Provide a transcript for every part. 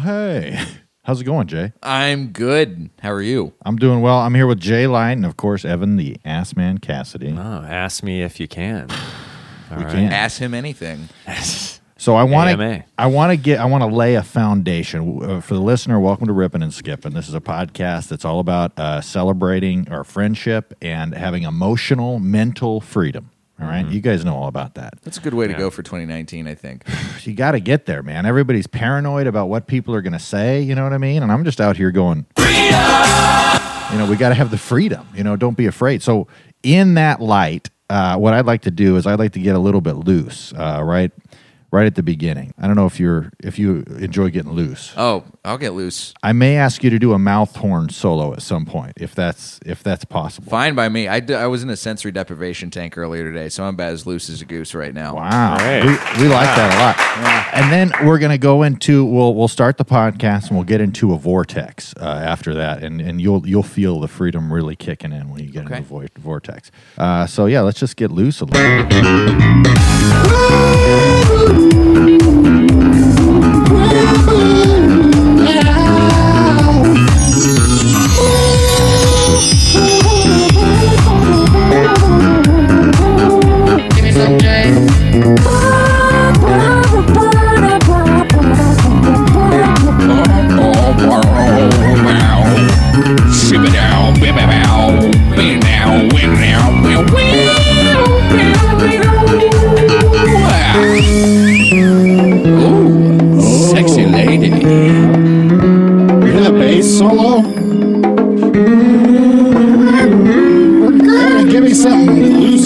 hey. How's it going, Jay? I'm good. How are you? I'm doing well. I'm here with Jay Light and, of course, Evan, the ass man Cassidy. Oh, ask me if you can. All We right. can. Ask him anything. So I want to, AMA. I want to get, I want to lay a foundation uh, for the listener. Welcome to Ripping and Skipping. This is a podcast that's all about uh, celebrating our friendship and having emotional, mental freedom. All right? Mm-hmm. you guys know all about that. That's a good way to go for 2019, I think. You got to get there, man. Everybody's paranoid about what people are going to say. You know what I mean? And I'm just out here going, you know, we got to have the freedom. You know, don't be afraid. So, in that light, uh, what I'd like to do is I'd like to get a little bit loose, uh, right, right at the beginning. I don't know if you're if you enjoy getting loose. Oh, I'll get loose. I may ask you to do a mouth horn solo at some point, if that's if that's possible. Fine by me. I, d- I was in a sensory deprivation tank earlier today, so I'm about as loose as a goose right now. Wow, Great. we, we like that a lot. And then we're gonna go into we'll we'll start the podcast and we'll get into a vortex uh, after that, and and you'll you'll feel the freedom really kicking in when you get Okay. into the vo- vortex. Uh, so yeah, let's just get loose a little. Música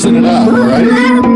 loosen it up, right?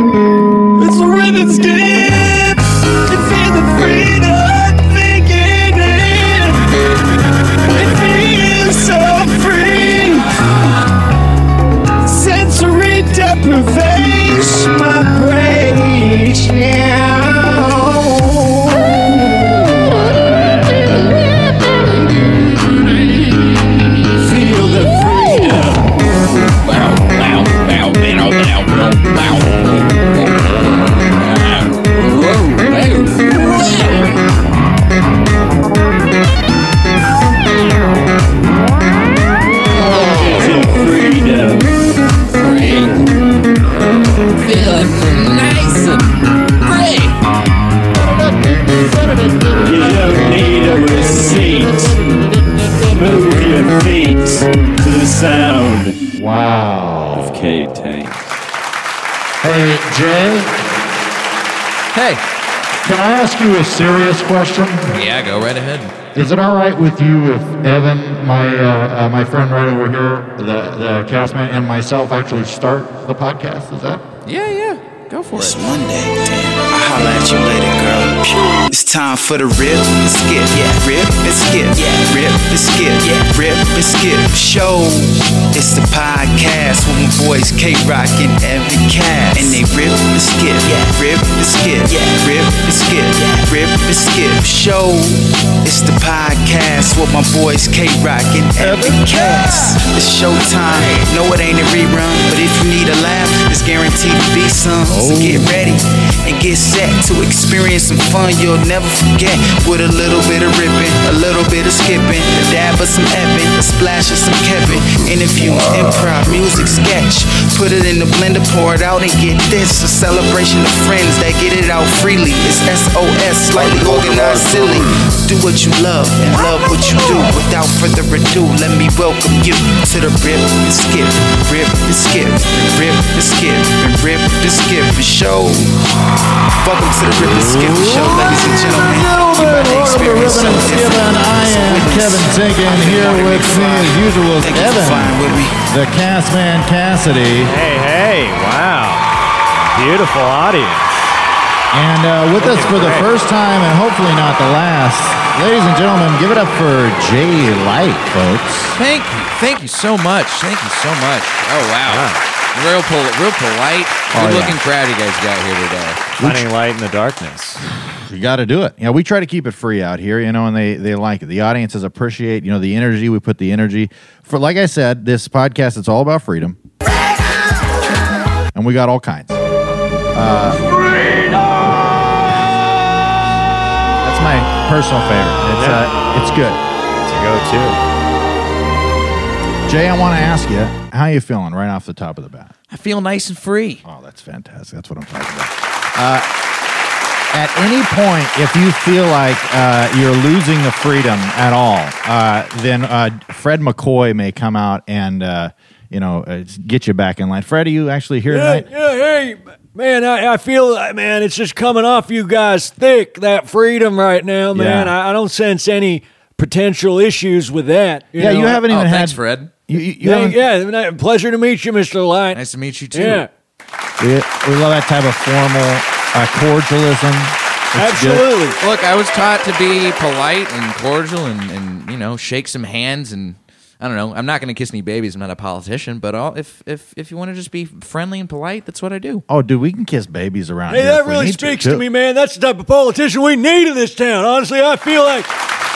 You a serious question? Yeah, go right ahead. Is it all right with you if Evan, my uh, uh, my friend right over here, the the castman, and myself actually start the podcast? Is that? Yeah, yeah. Go for It's it. Monday. I'll holla at you later, girl. It's time for the rip and skip. Yeah, rip and skip. Yeah, rip and skip. Yeah, rip and skip. Show. It's the podcast with my boys K Rock and Evan Cass. And they rip and skip. Yeah, rip and skip. Yeah, rip and skip. Yeah, rip and skip. Show. It's the podcast with my boys K Rock and Evan Cass. It's showtime. No, it ain't a rerun, but if you need a laugh, it's guaranteed to be some. So oh. get ready and get set to experience some fun you'll never forget. With a little bit of ripping, a little bit of skipping, a dab of some Evan, a splash of some Kevin. Interviews, improv, music, sketch. Put it in the blender, pour it out, and get this. A celebration of friends that get it out freely. It's SOS, slightly organized, silly. Do what you love and love what you do. Without further ado, let me welcome you to the rip and skip, rip and skip, and rip and skip, and rip and skip for show. Welcome to the rip and skip show, ladies and gentlemen. You about to experience something different. I am. Kevin Tienken here with me as usual is Thank you for Evan, flying with me. the castman Cassidy. Hey, hey, wow. Beautiful audience. And uh, with us for the first time, and hopefully not the last, ladies and gentlemen, give it up for Jay Light, folks. Thank you. Thank you so much. Thank you so much. Oh, wow. Real, pol- real polite, Oh, good yeah. looking crowd you guys got here today. Finding light in the darkness. You got to do it. Yeah, we try to keep it free out here, you know, and they they like it. The audiences appreciate, you know, the energy. We put the energy for, like I said, this podcast. It's all about freedom, freedom! and we got all kinds. Uh, That's my personal favorite. It's uh, it's good. To go to. Jay, I want to ask you, how you feeling right off the top of the bat? I feel nice and free. Oh, that's fantastic. That's what I'm talking about. Uh, at any point, if you feel like uh, you're losing the freedom at all, uh, then uh, Fred McCoy may come out and uh, you know uh, get you back in line. Fred, are you actually here Yeah, tonight? yeah, hey, man, I, I feel, uh, man, it's just coming off you guys thick, that freedom right now, man. Yeah. I, I don't sense any potential issues with that. You yeah, know? you haven't Oh, even thanks, had Fred. You, you, you Yeah, yeah, pleasure to meet you, Mr. Light. Nice to meet you too. Yeah, we, we love that type of formal uh, cordialism. It's good. absolutely. Look, I was taught to be polite and cordial and, and you know shake some hands and I don't know. I'm not going to kiss any babies. I'm not a politician, but I'll, if if if you want to just be friendly and polite, that's what I do. Oh, dude, we can kiss babies around Hey, here. that if we really need speaks to, to me, man. That's the type of politician we need in this town. Honestly, I feel like,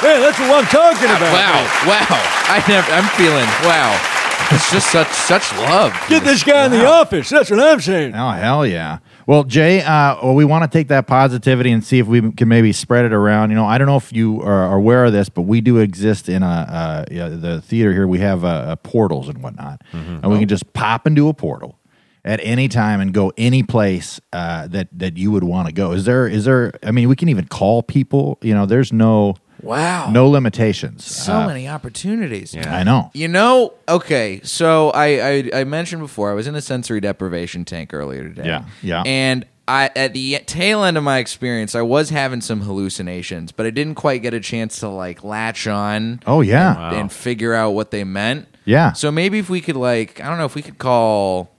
man, that's what I'm talking about. Wow, wow! I never. I'm feeling wow. It's just such such love. Get this guy in the office. That's what I'm saying. Oh hell yeah! Well, Jay, uh, well, we want to take that positivity and see if we can maybe spread it around. You know, I don't know if you are aware of this, but we do exist in a uh, yeah, the theater here. We have uh, uh, portals and whatnot, and we can just pop into a portal at any time and go any place uh, that that you would want to go. Is there? Is there? I mean, we can even call people. You know, there's no Wow. no limitations. So Uh, many opportunities. I know. You know, okay, so I, I I mentioned before I was in a sensory deprivation tank earlier today. Yeah, yeah. And I at the tail end of my experience, I was having some hallucinations, but I didn't quite get a chance to like latch on Oh yeah. and, and figure out what they meant. Yeah. So maybe if we could like I don't know if we could call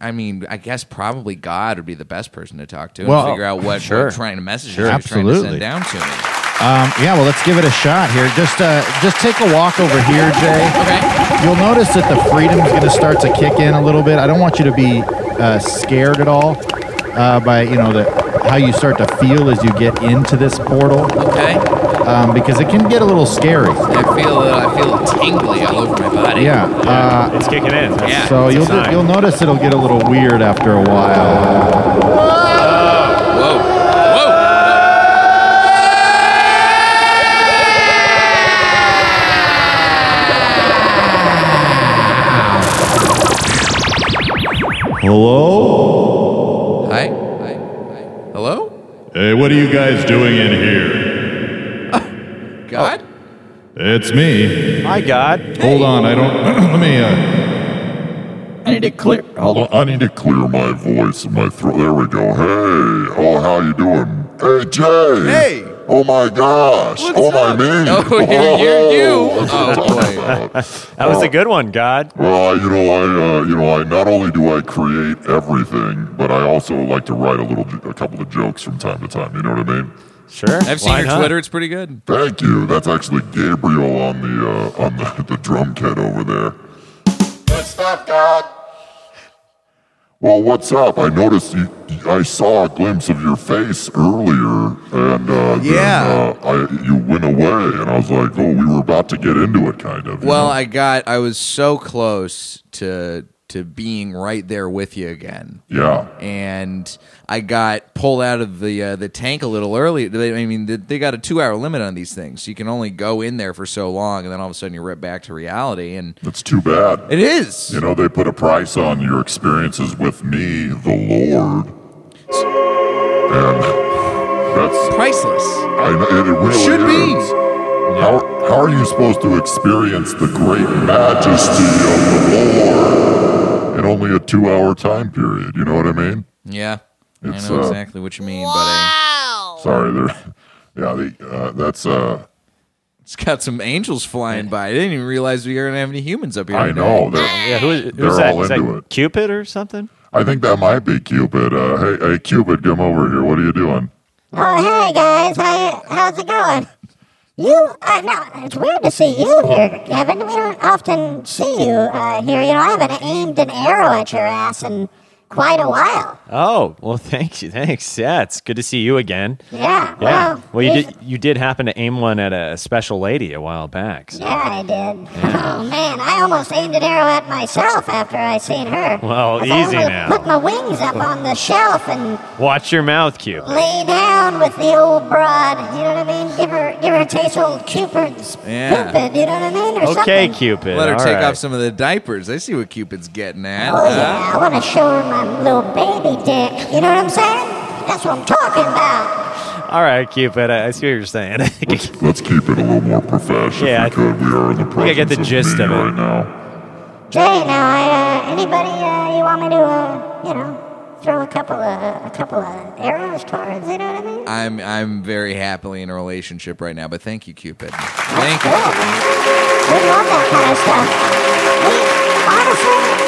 I mean, I guess probably God would be the best person to talk to Well, and figure out what, sure. what trying to message Sure, he was trying to absolutely. send down to me. Um, yeah, well, let's give it a shot here. Just, uh, just take a walk over here, Jay. Okay. You'll notice that the freedom's going to start to kick in a little bit. I don't want you to be uh, scared at all uh, by you know the how you start to feel as you get into this portal, Okay. um, because it can get a little scary. I feel uh, I feel tingly all over my body. Yeah. Uh, It's kicking in. That's- Yeah. so you'll sign. you'll notice it'll get a little weird after a while. Hello? Hi. Hi. Hi. Hello? Hey, what are you guys doing in here? God? It's me. My God. Hold on, I don't. let me. Uh, I need to clear. hold on, I need to clear my voice and my throat. There we go. Hey, oh, how you doing? Hey, Jay. Hey. Oh my gosh. oh my me. Oh, you, you, you. That's what Oh, boy. That was a good one, God. Well, you know, I, uh, you know, I not only do I create everything, but I also like to write a little, a couple of jokes from time to time. You know what I mean? Sure. I've seen Why your not? Twitter. It's pretty good. Thank you. That's actually Gabriel on the uh, on the, the drum kit over there. Good stuff, God. Well, what's up? I noticed you. I saw a glimpse of your face earlier, and uh, Yeah. then, uh, I, you went away, and I was like, "Oh, we were about to get into it, kind of." Well, know? I got. I was so close to to being right there with you again. yeah. and I got pulled out of the uh, the tank a little early. They, I mean, they, they got a two hour limit on these things. You can only go in there for so long, and then all of a sudden you're right back to reality. And That's too bad. it is. You know, they put a price on your experiences with me, the Lord, and that's priceless. I know, it really Should be. is. How, how are you supposed to experience the great majesty of the Lord only a two hour time period? You know what I mean? Yeah, It's, I know uh, exactly what you mean, buddy. Sorry, there. Yeah, the, uh, that's. Uh, It's got some angels flying by. I didn't even realize we were gonna have any humans up here. I today. know. They're, Yeah, who is, They're who's that? all Is that it. Cupid or something? I think that might be Cupid. Uh, hey, hey, Cupid, come over here. What are you doing? Oh, hey guys, how, how's it going? You, uh, no, it's weird to see you here, Kevin. We don't often see you uh, here. You know, I haven't aimed an arrow at your ass in quite a while. Oh, well, thank you. Thanks. Yeah, it's good to see you again. Yeah. Yeah. Well, Well, you did you did happen to aim one at a special lady a while back. So. Yeah, I did. Oh man, I almost aimed an arrow at myself after I seen her. Well, If I easy now. Put my wings up on the shelf and Watch your mouth, Q. lay down with the old broad. You know what I mean? Give her, give her a taste of old Cupid's Yeah. Cupid. You know what I mean? Or Okay, something. Cupid. Let her all take right. off some of the diapers. I see what Cupid's getting at. Oh huh? yeah, I want to show her my little baby dick. You know what I'm saying? That's what I'm talking about. All right, Cupid. I, I see what you're saying. Let's, let's keep it a little more professional Yeah, I if we could. We are in the I presence get the of gist me of it. right now. Jay, now, I, uh, anybody uh, you want me to, uh, you know, throw a couple of a couple of arrows towards? You know what I mean? I'm I'm very happily in a relationship right now, but thank you, Cupid. Thank Cool, you. man. We love that kind of stuff. We, honestly,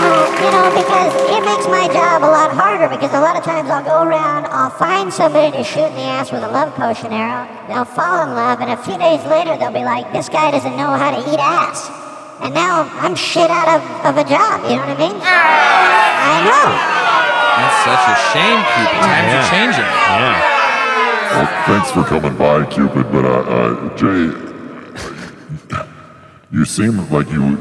well, you know, because it makes my job a lot harder because a lot of times I'll go around, I'll find somebody to shoot in the ass with a love potion arrow, they'll fall in love, and a few days later they'll be like, this guy doesn't know how to eat ass. And now I'm shit out of, of a job, you know what I mean? I know. That's such a shame, Cupid. Times Yeah. are changing. yeah. Well, thanks for coming by, Cupid. But uh, uh, Jay, you seem like you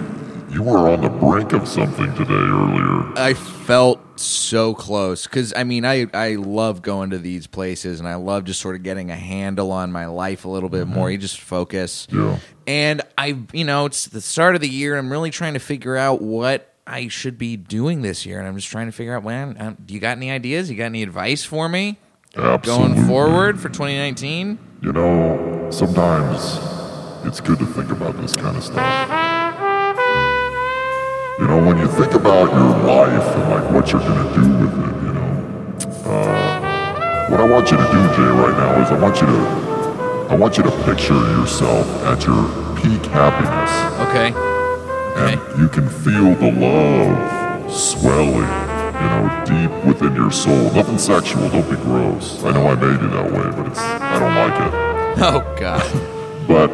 you were on the brink of something today earlier. I felt so close because I mean I I love going to these places and I love just sort of getting a handle on my life a little bit more. You just focus. Yeah. And I, you know, it's the start of the year. I'm really trying to figure out what I should be doing this year, and I'm just trying to figure out when. Uh, do you got any ideas? You got any advice for me Absolutely. going forward for 2019? You know, sometimes it's good to think about this kind of stuff. You know, when you think about your life and like what you're gonna do with it, you know, uh, what I want you to do, Jay, right now is I want you to, I want you to picture yourself at your peak happiness, Okay. and you can feel the love swelling, you know, deep within your soul. Nothing sexual. Don't be gross. I know I made you that way, but it's I don't like it. Oh God. But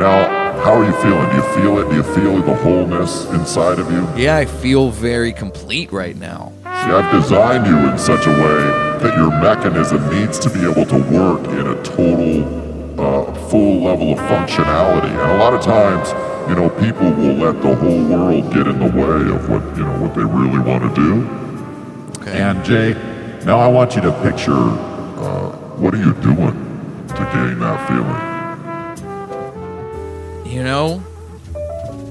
now, how are you feeling? Do you feel it? Do you feel the wholeness inside of you? Yeah, I feel very complete right now. See, I've designed you in such a way that your mechanism needs to be able to work in a total, uh, full level of functionality. And a lot of times, you know, people will let the whole world get in the way of what you know what they really want to do. Okay. And Jay, now I want you to picture uh, what are you doing to gain that feeling? You know,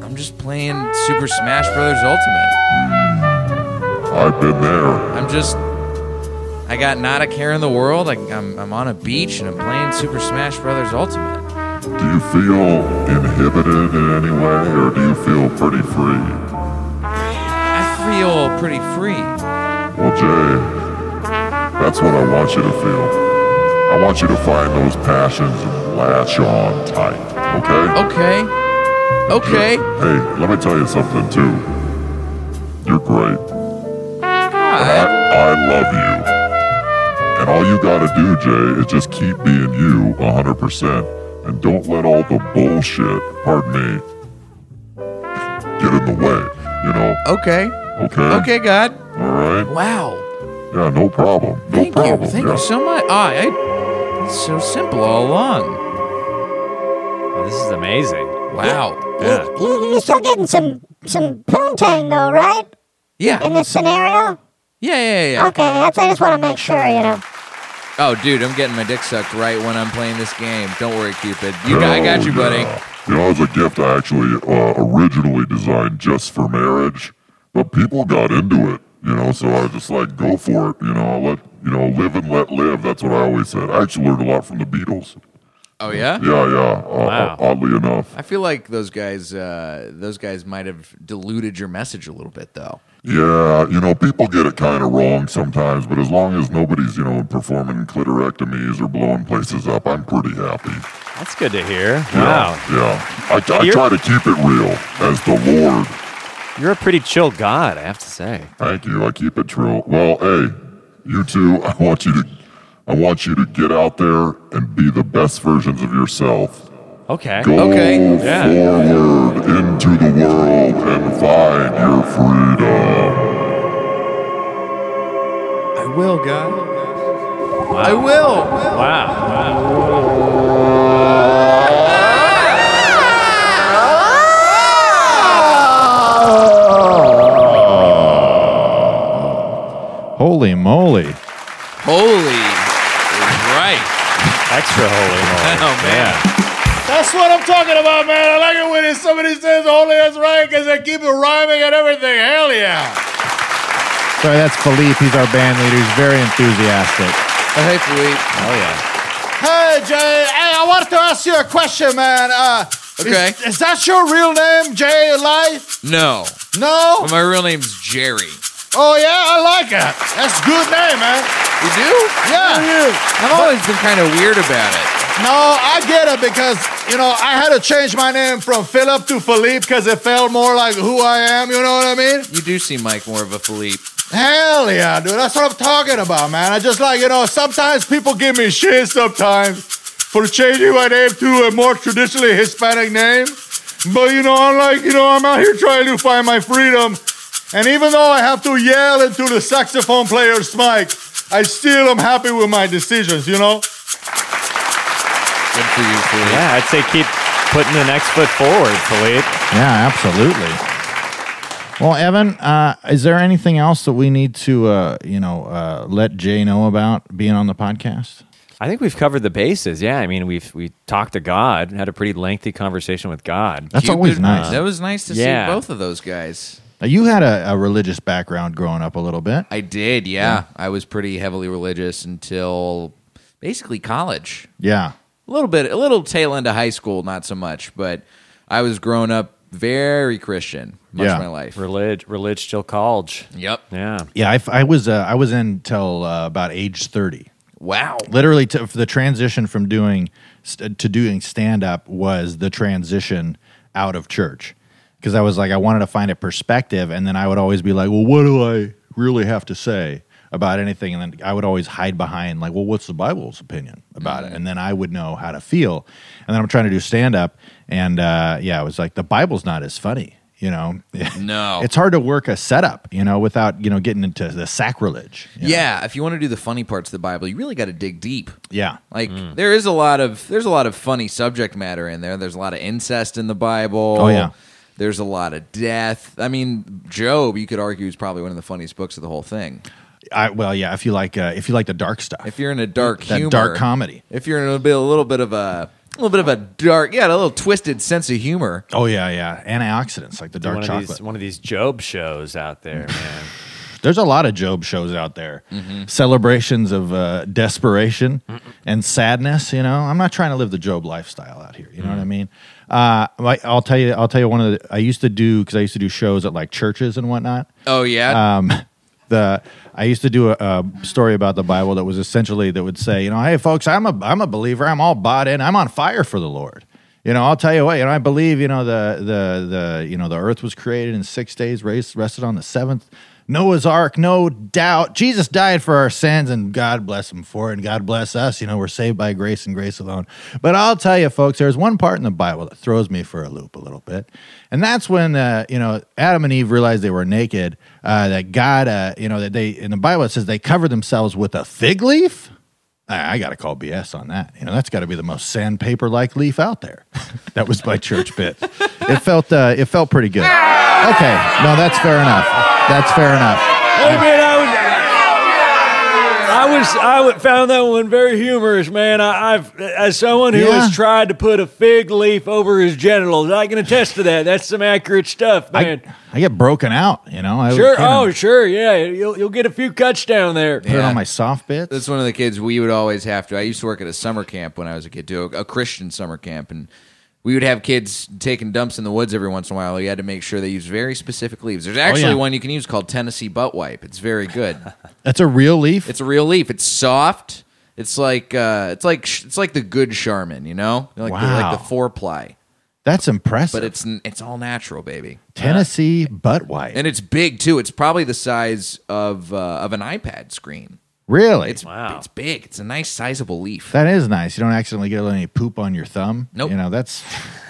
I'm just playing Super Smash Brothers Ultimate. I've been there. I'm just. I got not a care in the world. I, I'm, I'm on a beach and I'm playing Super Smash Brothers Ultimate. Do you feel inhibited in any way, or do you feel pretty free? I feel pretty free. Well, Jay, that's what I want you to feel. I want you to find those passions and latch on tight, okay? Okay. Okay. Hey, let me tell you something, too. You're great. I, I love you. And all you gotta do, Jay, is just keep being you 100%. And don't let all the bullshit, pardon me, get in the way, you know? Okay. Okay? Okay, God. All right? Wow. Yeah, no problem. No Thank problem. you. Thank yeah. you so much. Ah, I, it's so simple all along. This is amazing. Wow. Yeah. You, you're still getting some some poontang though, right? Yeah. In this scenario. Yeah, yeah, yeah. Okay, that's, I just want to make sure, you know. Oh, dude, I'm getting my dick sucked right when I'm playing this game. Don't worry, Cupid. You got, I got you, buddy. yeah. You know, as a gift I actually uh, originally designed just for marriage, but people got into it, you know, so I was just like, go for it, you know, I'll let, you know, live and let live. That's what I always said. I actually learned a lot from the Beatles. Oh yeah. Yeah, yeah, uh, Wow. oddly enough. I feel like those guys, uh, those guys might have diluted your message a little bit, though. Yeah, you know, people get it kind of wrong sometimes, but as long as nobody's, you know, performing clitorectomies or blowing places up, I'm pretty happy. That's good to hear. Yeah, Wow. Yeah. I, I You're- try to keep it real as the Lord. You're a pretty chill god, I have to say. Thank you. I keep it true. Well, hey, you two, I want you to I want you to get out there and be the best versions of yourself. Okay. Go Okay. Yeah. forward into the world and find your freedom. I will, God. I will. Ah. Wow. Holy moly. Holy is right. Extra holy moly. Oh, man. That's what I'm talking about, man. I like it when somebody says holy is right because they keep it rhyming and everything. Hell yeah. Sorry, that's Philippe. He's our band leader. He's very enthusiastic. Oh, hey, Philippe. Oh yeah. Hey, Jay. Hey, I wanted to ask you a question, man. Uh, Okay. Is, is that your real name, Jay Eli? No. No? But my real name's Jerry. Oh, yeah, I like it. That's a good name, man. You do? Yeah. I've always been kind of weird about it. No, I get it because, you know, I had to change my name from Philip to Philippe because it felt more like who I am, you know what I mean? You do seem like more of a Philippe. Hell yeah, dude. That's what I'm talking about, man. I just like, you know, sometimes people give me shit sometimes for changing my name to a more traditionally Hispanic name. But, you know, I'm like, you know, I'm out here trying to find my freedom. And even though I have to yell into the saxophone player's mic, I still am happy with my decisions, you know? Good for you, Philippe. Yeah, I'd say keep putting the next foot forward, Philippe. Yeah, absolutely. Well, Evan, uh, is there anything else that we need to, uh, you know, uh, let Jay know about being on the podcast? I think we've covered the bases. Yeah, I mean, we've we talked to God, had a pretty lengthy conversation with God. That's always nice. That was nice to Yeah. see both of those guys. Now, you had a, a religious background growing up a little bit. I did, yeah. I was pretty heavily religious until basically college. Yeah. A little bit, a little tail end of high school, not so much, but I was growing up very Christian much Yeah. of my life. Relig, relig still college. Yep. Yeah. Yeah, I, f- I was uh, I was in till uh, about age thirty. Wow. Literally, to, the transition from doing st- to doing stand up was the transition out of church because I was like I wanted to find a perspective, and then I would always be like, well, what do I really have to say about anything? And then I would always hide behind like, well, what's the Bible's opinion about it? And then I would know how to feel. And then I'm trying to do stand up, and uh, yeah, it was like the Bible's not as funny. You know, No. it's hard to work a setup, you know, without you know getting into the sacrilege. you know? Yeah, if you want to do the funny parts of the Bible, you really got to dig deep. yeah, Like there is a lot of there's a lot of funny subject matter in there. There's a lot of incest in the Bible. Oh, yeah. There's a lot of death. I mean, Job, you could argue is probably one of the funniest books of the whole thing. I, well, yeah. If you like, uh, if you like the dark stuff, If you're in a dark that humor, dark comedy. If you're in a, bit, a little bit of a, a little bit of a dark, yeah, a little twisted sense of humor. Oh yeah, yeah. Antioxidants like the dark one of chocolate. these one of these Job shows out there, man. There's a lot of Job shows out there. Mm-hmm. Celebrations of uh, desperation and sadness. You know, I'm not trying to live the Job lifestyle out here. You know what I Mm-hmm. mean? Uh, I- I'll tell you. I'll tell you one of the. I used to do because I used to do shows at like churches and whatnot. Oh yeah, um, the I used to do a, a story about the Bible that was essentially that would say, you know, hey folks, I'm a I'm a believer. I'm all bought in. I'm on fire for the Lord. You know, I'll tell you what. You know, I believe. You know, the the the you know the earth was created in six days, raised, rested on the seventh. Noah's Ark, no doubt. Jesus died for our sins, and God bless him for it, and God bless us. You know, we're saved by grace and grace alone. But I'll tell you, folks, there's one part in the Bible that throws me for a loop a little bit, and that's when uh, you know Adam and Eve realized they were naked. Uh, that God, uh, you know, that they in the Bible it says they covered themselves with a fig leaf. I, got to call BS on that. You know, that's got to be the most sandpaper like leaf out there. that was my church bit. It felt uh, it felt pretty good. Okay, no, that's fair enough. That's fair enough. Hey man, I was, I was, I found that one very humorous, man. I, I've, as someone who Yeah. has tried to put a fig leaf over his genitals, I can attest to that. That's some accurate stuff, man. I, I get broken out. You know, I sure. kinda Oh, sure. Yeah, you'll you'll get a few cuts down there. put it on my soft bits. That's one of the kids we would always have to. I used to work at a summer camp when I was a kid too, a, a Christian summer camp, and we would have kids taking dumps in the woods every once in a while. You had to make sure they used very specific leaves. There's actually yeah. one you can use called Tennessee butt wipe. It's very good. That's a real leaf. it's a real leaf. It's soft. It's like uh, it's like sh- it's like the good Charmin, you know, like the, Wow. like the four ply, That's impressive. but it's it's all natural, baby. Tennessee butt wipe. And it's big too. It's probably the size of uh, of an iPad screen. Really, It's it's big. It's a nice sizable leaf. that is nice. You don't accidentally get any poop on your thumb. Nope. You know, that's.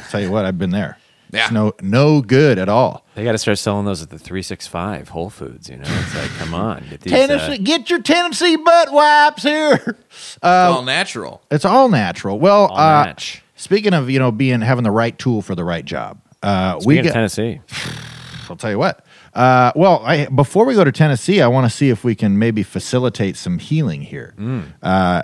tell you what, I've been there. Yeah. It's no no good at all. They got to start selling those at the 365 Whole Foods, you know? It's like, come on. Get these, uh, Tennessee, get your Tennessee butt wipes here. it's all natural. It's all natural. Well, All uh, natch. speaking of you know being having the right tool for the right job, uh, we Speaking of get. Tennessee. I'll tell you what. Uh, well, I, before we go to Tennessee, I want to see if we can maybe facilitate some healing here. Uh,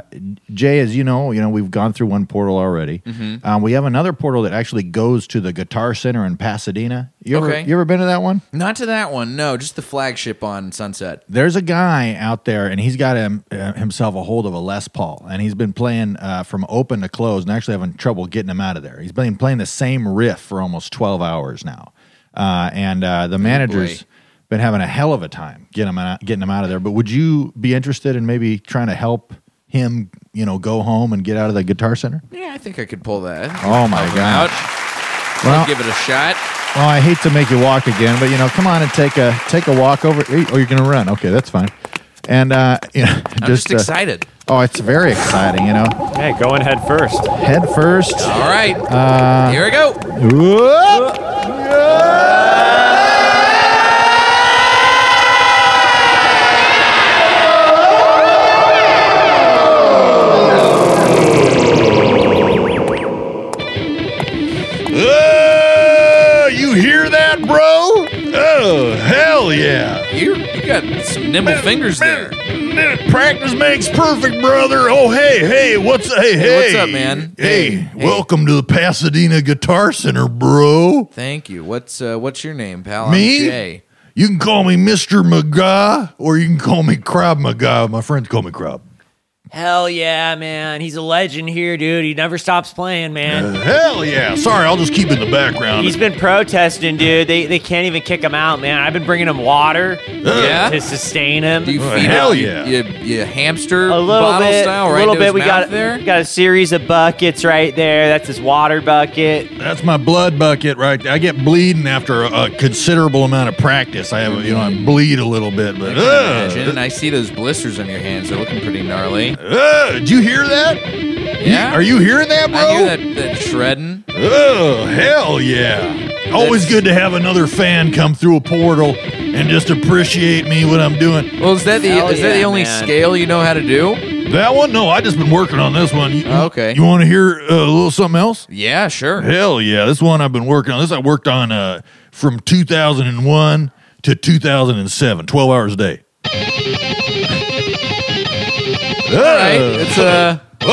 Jay, as you know, you know we've gone through one portal already. Um, we have another portal that actually goes to the Guitar Center in Pasadena. You ever, Okay. you ever been to that one? Not to that one, no. Just the flagship on Sunset. There's a guy out there, and he's got him, uh, himself a hold of a Les Paul, and he's been playing uh, from open to close, and actually having trouble getting him out of there. He's been playing the same riff for almost 12 hours now, uh, and uh, the manager's been having a hell of a time getting him out, getting him out of there. But would you be interested in maybe trying to help him, you know, go home and get out of the Guitar Center? Yeah, I think I could pull that. Oh my gosh! Well, I'll give it a shot. well, I hate to make you walk again, but you know, come on and take a take a walk over. Oh, you're going to run? Okay, that's fine. And uh, you know, I'm just, uh, excited. Oh, it's very exciting, you know. Hey, going head first. Head first. All right. Uh, Here we go. Whoop. Uh, nimble fingers there. Practice makes perfect, brother. Oh, hey, hey, what's hey, hey? Hey, what's up, man? Hey, Hey, hey. welcome to the Pasadena Guitar Center, bro. Thank you. What's uh, what's your name, pal? I'm Me? Jay. You can call me Mr. McGaw, or you can call me Crab McGaw. My friends call me Crab. Hell yeah, man. He's a legend here, dude. He never stops playing, man. Uh, hell yeah. Sorry, I'll just keep in the background. He's been protesting, dude. They, they can't even kick him out, man. I've been bringing him water Yeah? to sustain him. Do you Oh, feed hell him? yeah. You, you, you hamster a little bottle bit, style a little bit. We mouth got there. got a series of buckets right there. That's his water bucket. That's my blood bucket right there. I get bleeding after a, a considerable amount of practice. I have, you know, I bleed a little bit, but can uh, imagine. I see those blisters on your hands. They're looking pretty gnarly. Uh, did you hear that? Yeah. Are you hearing that, bro? I hear that, that shredding. Oh, hell yeah. Always good to have another fan come through a portal and just appreciate me what I'm doing. Well, is that the Hell is that the yeah, only man. scale you know how to do? That one? No, I just been working on this one. You, Okay. You want to hear uh, a little something else? Yeah, sure. Hell yeah. This one I've been working on. This I worked on uh, from 2001 to 2007, 12 hours a day. All right. It's uh Whoa,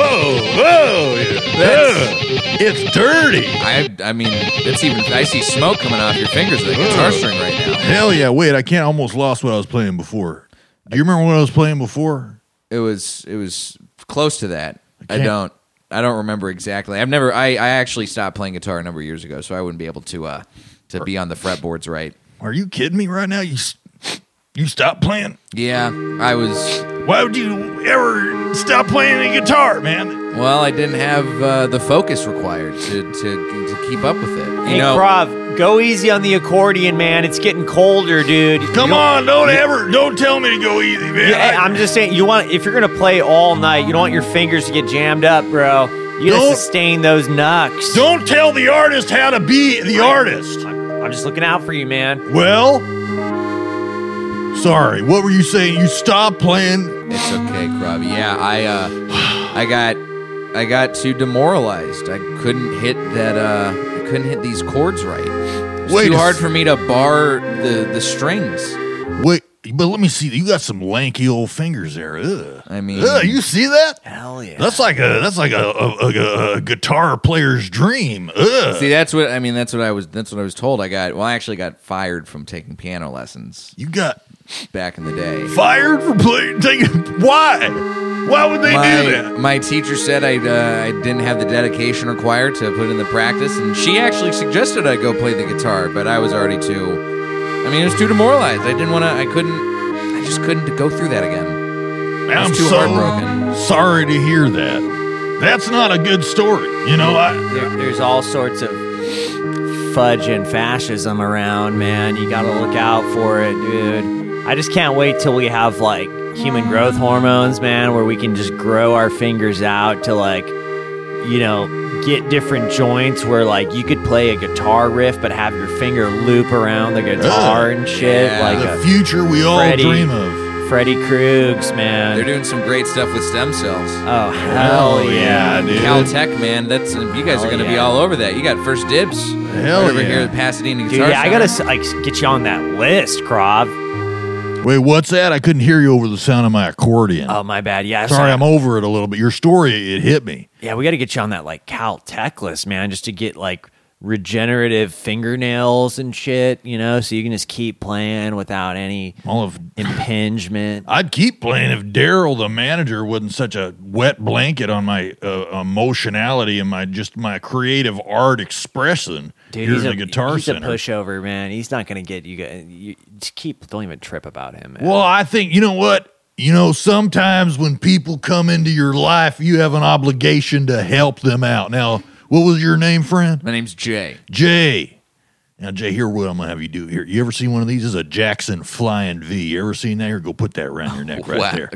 whoa. yeah. Uh, it's dirty. I I mean it's even I see smoke coming off your fingers like a guitar string right now. Hell yeah. Wait, I can't almost lost what I was playing before. Do you remember what I was playing before? It was it was close to that. I, can't- don't I don't remember exactly. I've never I, I actually stopped playing guitar a number of years ago, so I wouldn't be able to uh to be on the fretboards right. Are you kidding me right now? You s- you stopped playing? Yeah, I was Why would you ever stop playing the guitar, man? well, I didn't have uh, the focus required to, to to keep up with it. You Hey, know, Krav, go easy on the accordion, man. It's getting colder, dude. Come You on, don't ever, don't tell me to go easy, man. Yeah, I- I'm just saying, you want if you're gonna play all night, you don't want your fingers to get jammed up, bro. You gotta Don't- sustain those knucks. don't tell the artist how to be the artist. I'm just looking out for you, man. Well, sorry. What were you saying? You stopped playing? It's okay, Krabby. Yeah, I uh, I got I got too demoralized. I couldn't hit that. Uh, I couldn't hit these chords right. It was Wait too a hard s- for me to bar the the strings. Wait, but let me see. You got some lanky old fingers there. Ugh. I mean, Ugh, you see that? Hell yeah. That's like a that's like a, a, a, a guitar player's dream. Ugh. see, that's what I mean. That's what I was. That's what I was told. I got. Well, I actually got fired from taking piano lessons you got back in the day. fired for playing. Taking why? Why would they do that? My, my teacher said I uh, I didn't have the dedication required to put in the practice, and she actually suggested I go play the guitar, but I was already too. I mean, it was too demoralized. I didn't want to. I couldn't. I just couldn't go through that again. I I'm too so heartbroken. sorry to hear that. That's not a good story. You know, I There, there's all sorts of fudge and fascism around, man. You gotta look out for it, dude. I just can't wait till we have like human growth hormones, man, where we can just grow our fingers out to like, you know, get different joints where like you could play a guitar riff but have your finger loop around the guitar and shit. Yeah. like the a future we all Freddie- dream of. Freddie Kruegs, man. They're doing some great stuff with stem cells. oh hell Hell yeah! yeah, dude. Caltech, man, that's you guys Hell are going to be all over that. You got first dibs. Hell right over yeah. here at Pasadena Dude, Guitar yeah, I gotta like get you on that list, Krav. Wait, what's that? I couldn't hear you over the sound of my accordion. Oh my bad. Yeah, Sorry, I'm over it a little bit. Your story, it hit me. Yeah, we got to get you on that like Caltech list, man, just to get like regenerative fingernails and shit, you know, so you can just keep playing without any All of impingement. I'd keep playing if Daryl, the manager, wasn't such a wet blanket on my uh, emotionality and my just my creative art expression Dude, he's a, guitar he's center. a pushover, man. He's not gonna get you. You just keep. Don't even trip about him, man. Well, I think you know what. You know, sometimes when people come into your life, you have an obligation to help them out. Now, what was your name, friend? My name's Jay. Jay. Now, Jay, here what I'm gonna have you do here. You ever seen one of these? This is a Jackson Flying V. You ever seen that? Here, go put that around your neck right Wow. there.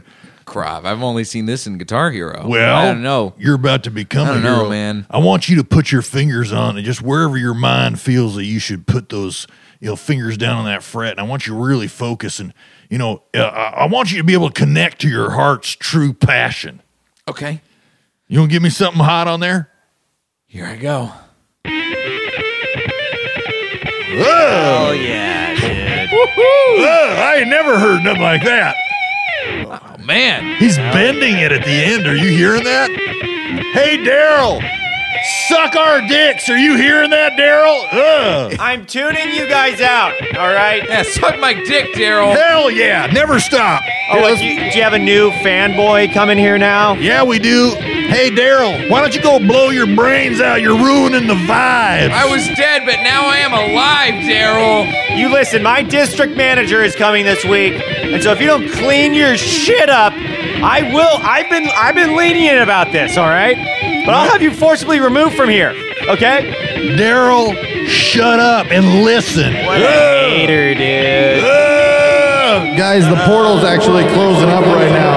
Crap, I've only seen this in Guitar Hero. Well, I don't know. You're about to become I don't a hero. know, man. I want you to put your fingers on it, just wherever your mind feels that you should put those, you know, fingers down on that fret. And I want you to really focus and, you know, uh, I I want you to be able to connect to your heart's true passion. Okay, You want to give me something hot on there? Here I go. oh yeah, dude. Ugh, I ain't never heard nothing like that. Oh man, He's bending it at the end. Are you hearing that? Hey, Daryl, suck our dicks. Are you hearing that, Daryl? I'm tuning you guys out. All right. yeah, suck my dick, Daryl. Hell yeah, never stop. Oh, what, do, you, do you have a new fanboy coming here now? Yeah, we do. Hey, Daryl, why don't you go blow your brains out? You're ruining the vibe. I was dead, but now I am alive, Daryl. You listen. My district manager is coming this week, and so if you don't clean your shit up, I will. I've been I've been lenient about this. All right, but I'll have you forcibly removed from here. Okay? Daryl, shut up and listen. What a hater, dude. Ugh. Guys, the portal's actually closing up right now.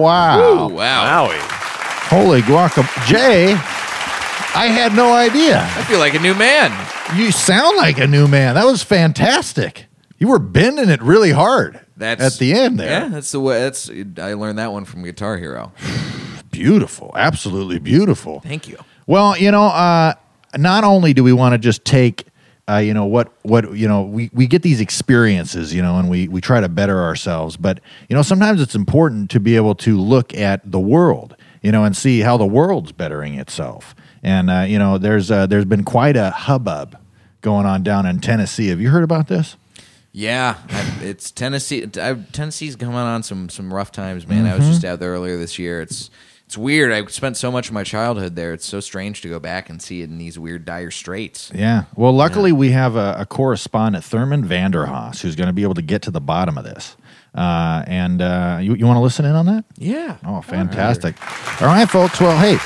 Wow. Wow. Holy guacamole. Jay, I had no idea. I feel like a new man. You sound like a new man. That was fantastic. You were bending it really hard That's at the end there. Yeah, that's the way. That's I learned that one from Guitar Hero. Beautiful. Absolutely beautiful. Thank you. Well, you know, uh, not only do we want to just take, uh, you know, what what you know, we, we get these experiences, you know, and we we try to better ourselves. But you know, sometimes it's important to be able to look at the world, you know, and see how the world's bettering itself. And uh, you know, there's uh, there's been quite a hubbub going on down in Tennessee. Have you heard about this? Yeah, I, it's Tennessee. I, Tennessee's coming on some some rough times, man. I was Mm-hmm. just out there earlier this year. It's it's weird. I spent so much of my childhood there. It's so strange to go back and see it in these weird dire straits. Yeah. Well, luckily we have a, a correspondent, Thurman Vanderhaas, who's going to be able to get to the bottom of this. Uh, and uh, you, you want to listen in on that? Yeah. Oh, fantastic. All right, folks. Well, hey,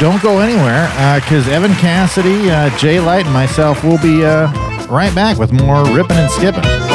don't go anywhere because Evan Cassidy, uh, Jay Light, and myself will be uh, right back with more ripping and skipping.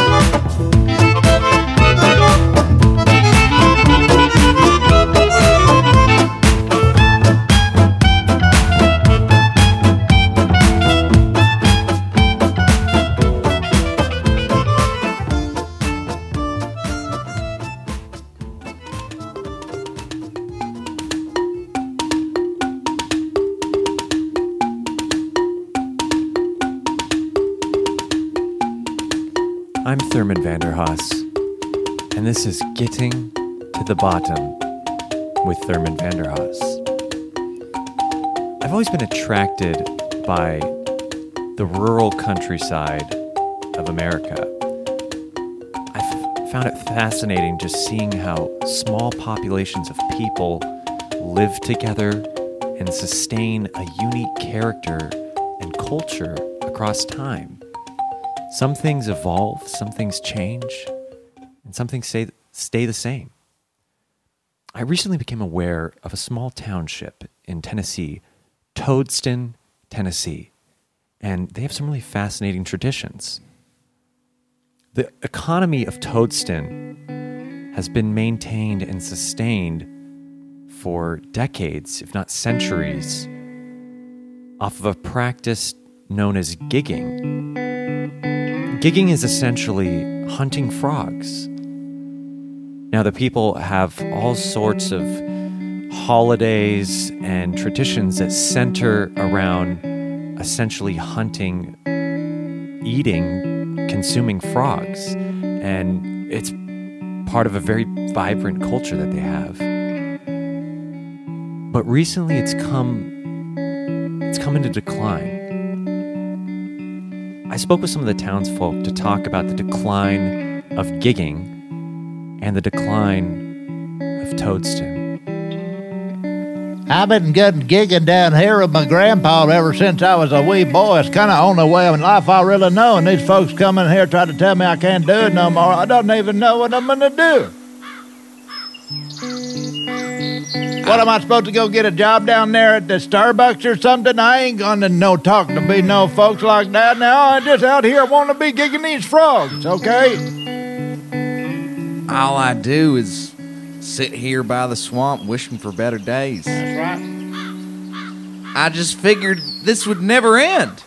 I'm Thurman Vanderhaas, and this is Getting to the Bottom with Thurman Vanderhaas. I've always been attracted by the rural countryside of America. I've found it fascinating just seeing how small populations of people live together and sustain a unique character and culture across time. Some things evolve, some things change, and some things stay, stay the same. I recently became aware of a small township in Tennessee, Toadston, Tennessee, and they have some really fascinating traditions. The economy of Toadston has been maintained and sustained for decades, if not centuries, off of a practice known as gigging. Gigging is essentially hunting frogs. Now, the people have all sorts of holidays and traditions that center around essentially hunting, eating, consuming frogs. And it's part of a very vibrant culture that they have. But recently it's come it's come into decline. I spoke with some of the townsfolk to talk about the decline of gigging and the decline of Toadston. I've been getting gigging down here with my grandpa ever since I was a wee boy. It's kind of on the way of life I really know. And these folks come in here try to tell me I can't do it no more. I don't even know what I'm going to do. What am I supposed to go get a job down there at the Starbucks or something? I ain't going to no talk to be no folks like that. Now I just out here want to be gigging these frogs, okay? All I do is sit here by the swamp wishing for better days. That's right. I just figured this would never end.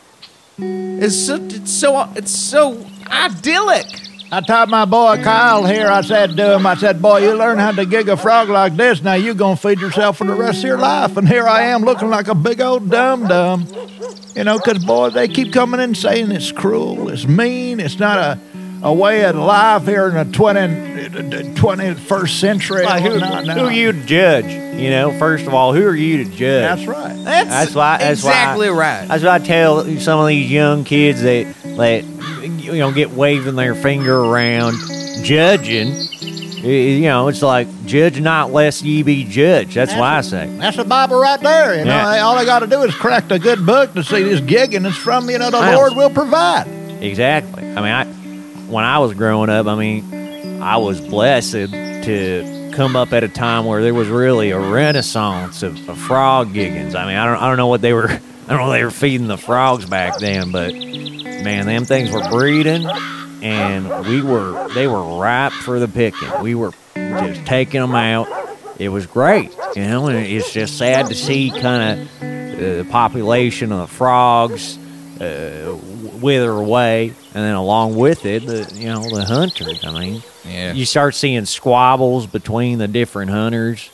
It's so it's so it's so idyllic. I taught my boy Kyle here, I said to him, I said, boy, you learn how to gig a frog like this, now you're going to feed yourself for the rest of your life. And here I am looking like a big old dum-dum. You know, because, boy, they keep coming in saying it's cruel, it's mean, it's not a, a way of life here in the 20, 21st century. Like, who, Not now. who are you to judge? You know, first of all, who are you to judge? That's right. That's, That's why. That's exactly why, right. That's what I tell some of these young kids that that you know get waving their finger around, judging. You know, it's like judge not lest ye be judged. That's what I say. That's the Bible right there. You know, Yeah. All they got to do is crack a good book to see this gigging is from, you know, the. Lord will provide. Exactly. I mean, I when I was growing up, I mean, I was blessed to come up at a time where there was really a renaissance of, of frog giggings. I mean, I don't, I don't know what they were, I don't know what they were feeding the frogs back then, but man, them things were breeding, and we were, they were ripe for the picking. We were just taking them out. It was great, you know, and it's just sad to see kind of the population of the frogs uh, wither away, and then along with it, the you know the hunters. I mean, Yeah. you start seeing squabbles between the different hunters.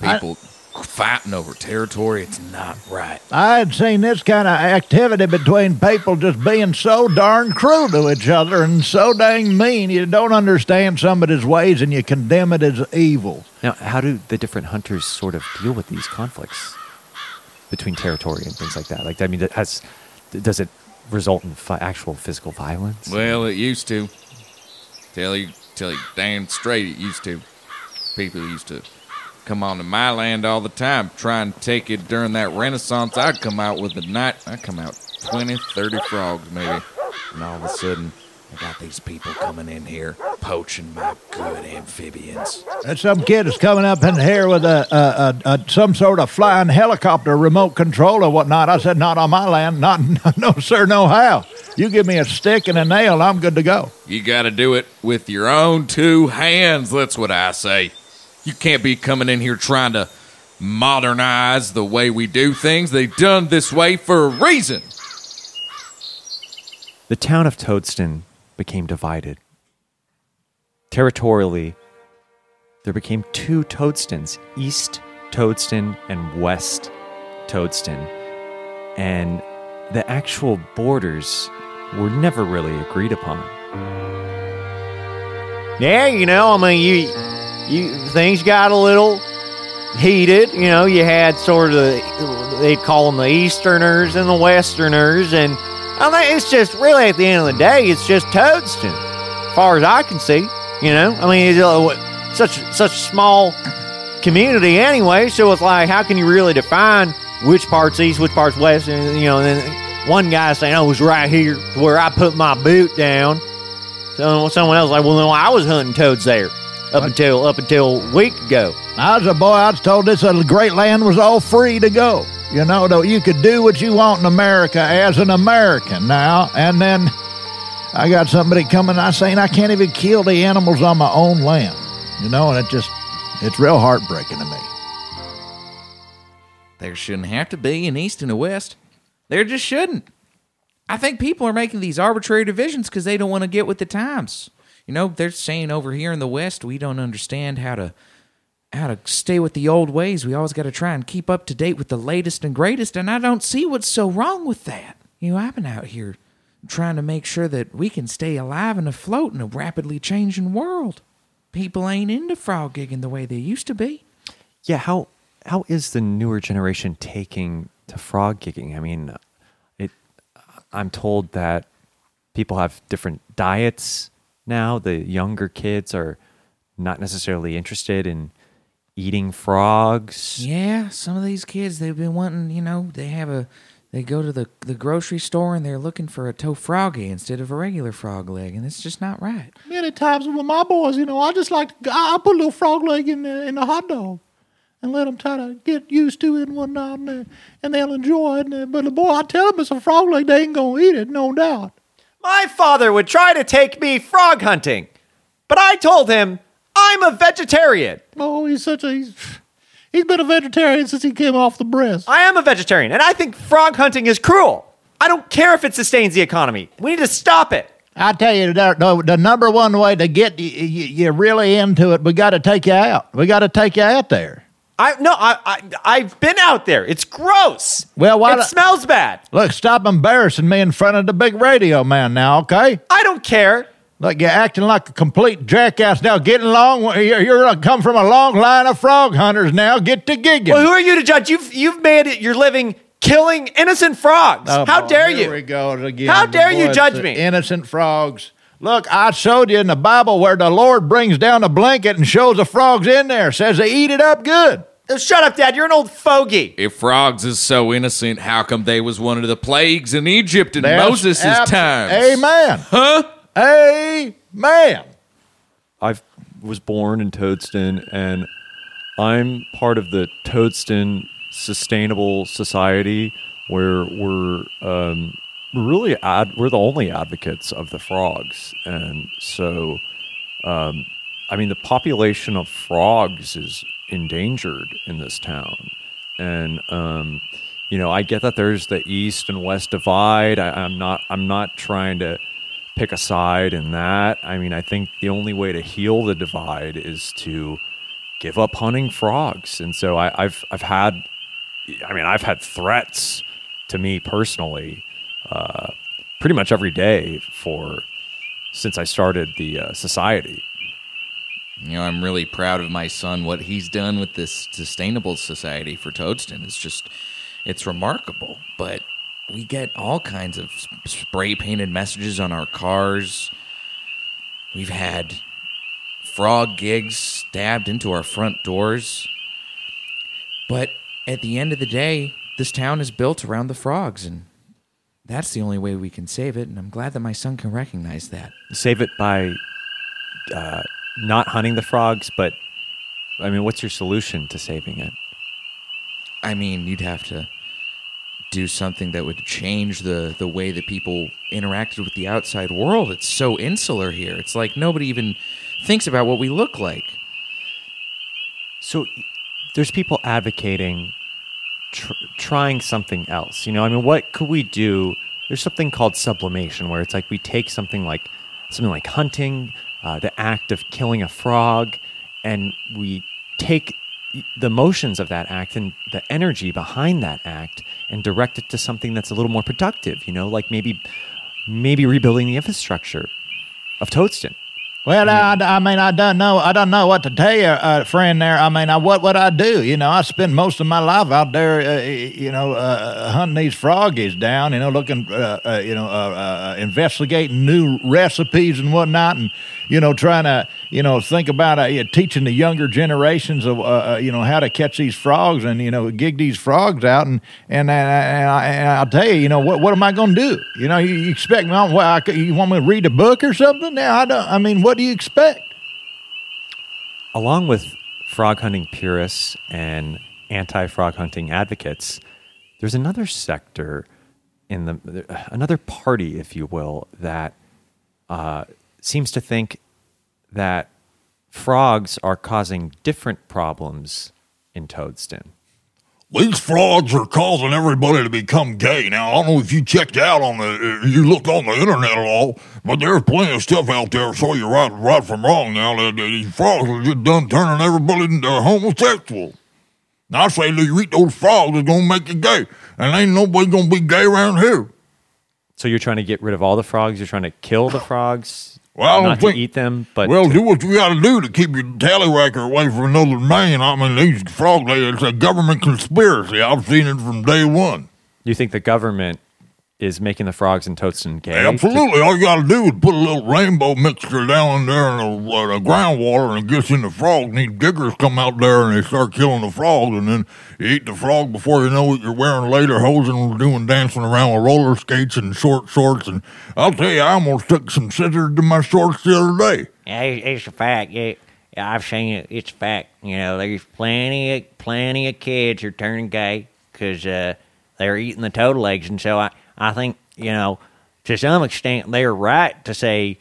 People fighting over territory. It's not right. I had seen this kind of activity between people just being so darn cruel to each other and so dang mean. You don't understand somebody's ways and you condemn it as evil. Now, how do the different hunters sort of deal with these conflicts between territory and things like that? Like, I mean, has, does it result in fi- actual physical violence? Well, it used to. Tell you, tell you damn straight, it used to. People used to come on to my land all the time, try and take it during that Renaissance. I'd come out with a night. I'd come out 20, 30 frogs maybe, and all of a sudden, I got these people coming in here poaching my good amphibians. And some kid is coming up in here with a, a, a, a some sort of flying helicopter remote control or whatnot. I said, not on my land. Not, no, sir, no how. You give me a stick and a nail, I'm good to go. You got to do it with your own two hands. That's what I say. You can't be coming in here trying to modernize the way we do things. They've done this way for a reason. The town of Toadston became divided. Territorially, there became two Toadstons East Toadston and West Toadston. And the actual borders were never really agreed upon. Yeah, you know, I mean, you you things got a little heated. You know, you had sort of they'd call them the Easterners and the Westerners, and I think it's just really at the end of the day, it's just Toadston, as far as I can see. You know, I mean, it's uh, such such a small community anyway, so it's like, how can you really define which part's east, which part's west? And you know, and then one guy saying, "Oh, it was right here where I put my boot down." So someone else like, well, no, I was hunting toads there up until up until a week ago. I was a boy, I was told this little great land was all free to go. You know, though you could do what you want in America as an American now, and then I got somebody coming out saying I can't even kill the animals on my own land. You know, and it just it's real heartbreaking to me. There shouldn't have to be an East and a West. There just shouldn't. I think people are making these arbitrary divisions because they don't want to get with the times. You know, they're saying over here in the West we don't understand how to how to stay with the old ways. We always got to try and keep up to date with the latest and greatest, and I don't see what's so wrong with that. You know, I've been out here trying to make sure that we can stay alive and afloat in a rapidly changing world. People ain't into frog gigging the way they used to be. Yeah, how how is the newer generation taking to frog gigging? I mean, it. I'm told that people have different diets now. The younger kids are not necessarily interested in eating frogs. Yeah, some of these kids they've been wanting, you know, they have a they go to the the grocery store and they're looking for a toe froggy instead of a regular frog leg, and it's just not right. Many times with my boys, you know, I just like to, I I put a little frog leg in the, in the hot dog and let them try to get used to it and whatnot, and, they- and they'll enjoy it. And, but the boy, I tell them it's a frog leg, they ain't gonna eat it, no doubt. My father would try to take me frog hunting, but I told him I'm a vegetarian. Oh, he's such a he's, he's been a vegetarian since he came off the breast. I am a vegetarian, and I think frog hunting is cruel. I don't care if it sustains the economy. We need to stop it. I tell you, the, the, the number one way to get you, you, you really into it, we got to take you out. We got to take you out there. I no, I, I I've been out there. It's gross. Well, why it smells bad. Look, stop embarrassing me in front of the big radio man now, okay? I don't care. Look, you're acting like a complete jackass now. Getting along, you're, you're come from a long line of frog hunters now. Get to gigging. Well, who are you to judge? You've you've made it your living killing innocent frogs. Oh, How boy, dare here you? we go again. How dare you judge me? Innocent frogs. Look, I showed you in the Bible where the Lord brings down a blanket and shows the frogs in there. Says they eat it up good. Oh, Shut up, Dad. You're an old fogey. If frogs is so innocent, how come they was one of the plagues in Egypt in That's Moses' abs- times? Amen. Huh? Amen. I was born in Toadston, and I'm part of the Toadston Sustainable Society, where we're um, we're really ad- we're the only advocates of the frogs, and so um, I mean the population of frogs is endangered in this town, and um, you know I get that there's the east and west divide. I, I'm not I'm not trying to pick a side in that. I mean, I think the only way to heal the divide is to give up hunting frogs. And so I, I've I've had, I mean, I've had threats to me personally, pretty much every day for since I started the uh, society. You know, I'm really proud of my son. What he's done with this sustainable society for Toadston is just, it's remarkable. But we get all kinds of spray painted messages on our cars. We've had frog gigs stabbed into our front doors. But at the end of the day, this town is built around the frogs, and that's the only way we can save it. And I'm glad that my son can recognize that. Save it by uh, not hunting the frogs, but I mean, what's your solution to saving it? I mean, you'd have to do something that would change the the way that people interacted with the outside world. It's so insular here. It's like nobody even thinks about what we look like. So there's people advocating tr- trying something else. You know, I mean, what could we do? There's something called sublimation, where it's like we take something like something like hunting, uh, the act of killing a frog, and we take the motions of that act and the energy behind that act and direct it to something that's a little more productive. You know, like maybe maybe rebuilding the infrastructure of Toadston. Well, I, I mean, I don't know. I don't know what to tell you, uh, friend. There, I mean, I, what would I do? You know, I spend most of my life out there, uh, you know, uh, hunting these froggies down. You know, looking, uh, uh, you know, uh, uh, investigating new recipes and whatnot, and you know, trying to, you know, think about uh, teaching the younger generations of, uh, uh, you know, how to catch these frogs and you know, gig these frogs out. And and, and, I, and I'll tell you, you know, what what am I going to do? You know, you, expect me? Well, I, you want me to read a book or something? Now, I don't. I mean, what do you expect? along with frog hunting purists and anti frog hunting advocates, there's another sector in the another party, if you will, that uh, seems to think that frogs are causing different problems in Toadston. These frogs are causing everybody to become gay. Now, I don't know if you checked out on the, you looked on the internet at all, but there's plenty of stuff out there show you right, right from wrong now. That, that these frogs are just done turning everybody into homosexual. Now, I say, you eat those frogs, it's going to make you gay. And ain't nobody going to be gay around here. So you're trying to get rid of all the frogs. You're trying to kill the frogs. Well, don't to eat them, but well, do what you got to do to keep your tallywhacker away from another man. I mean, these frog ladies, it's a government conspiracy. I've seen it from day one. you think the government is making the frogs in Toadston gay? Absolutely. All you got to do is put a little rainbow mixture down in there in the, uh, the groundwater and it gets in the frogs. And these diggers come out there and they start killing the frogs. And then you eat the frog before you know it. You're wearing later hose and doing dancing around with roller skates and short shorts. And I'll tell you, I almost took some scissors to my shorts the other day. Yeah, it's a fact. Yeah, yeah, I've seen it. It's a fact. You know, there's plenty of plenty of kids who are turning gay because uh, they're eating the total eggs, and so I, I think you know, to some extent, they're right to say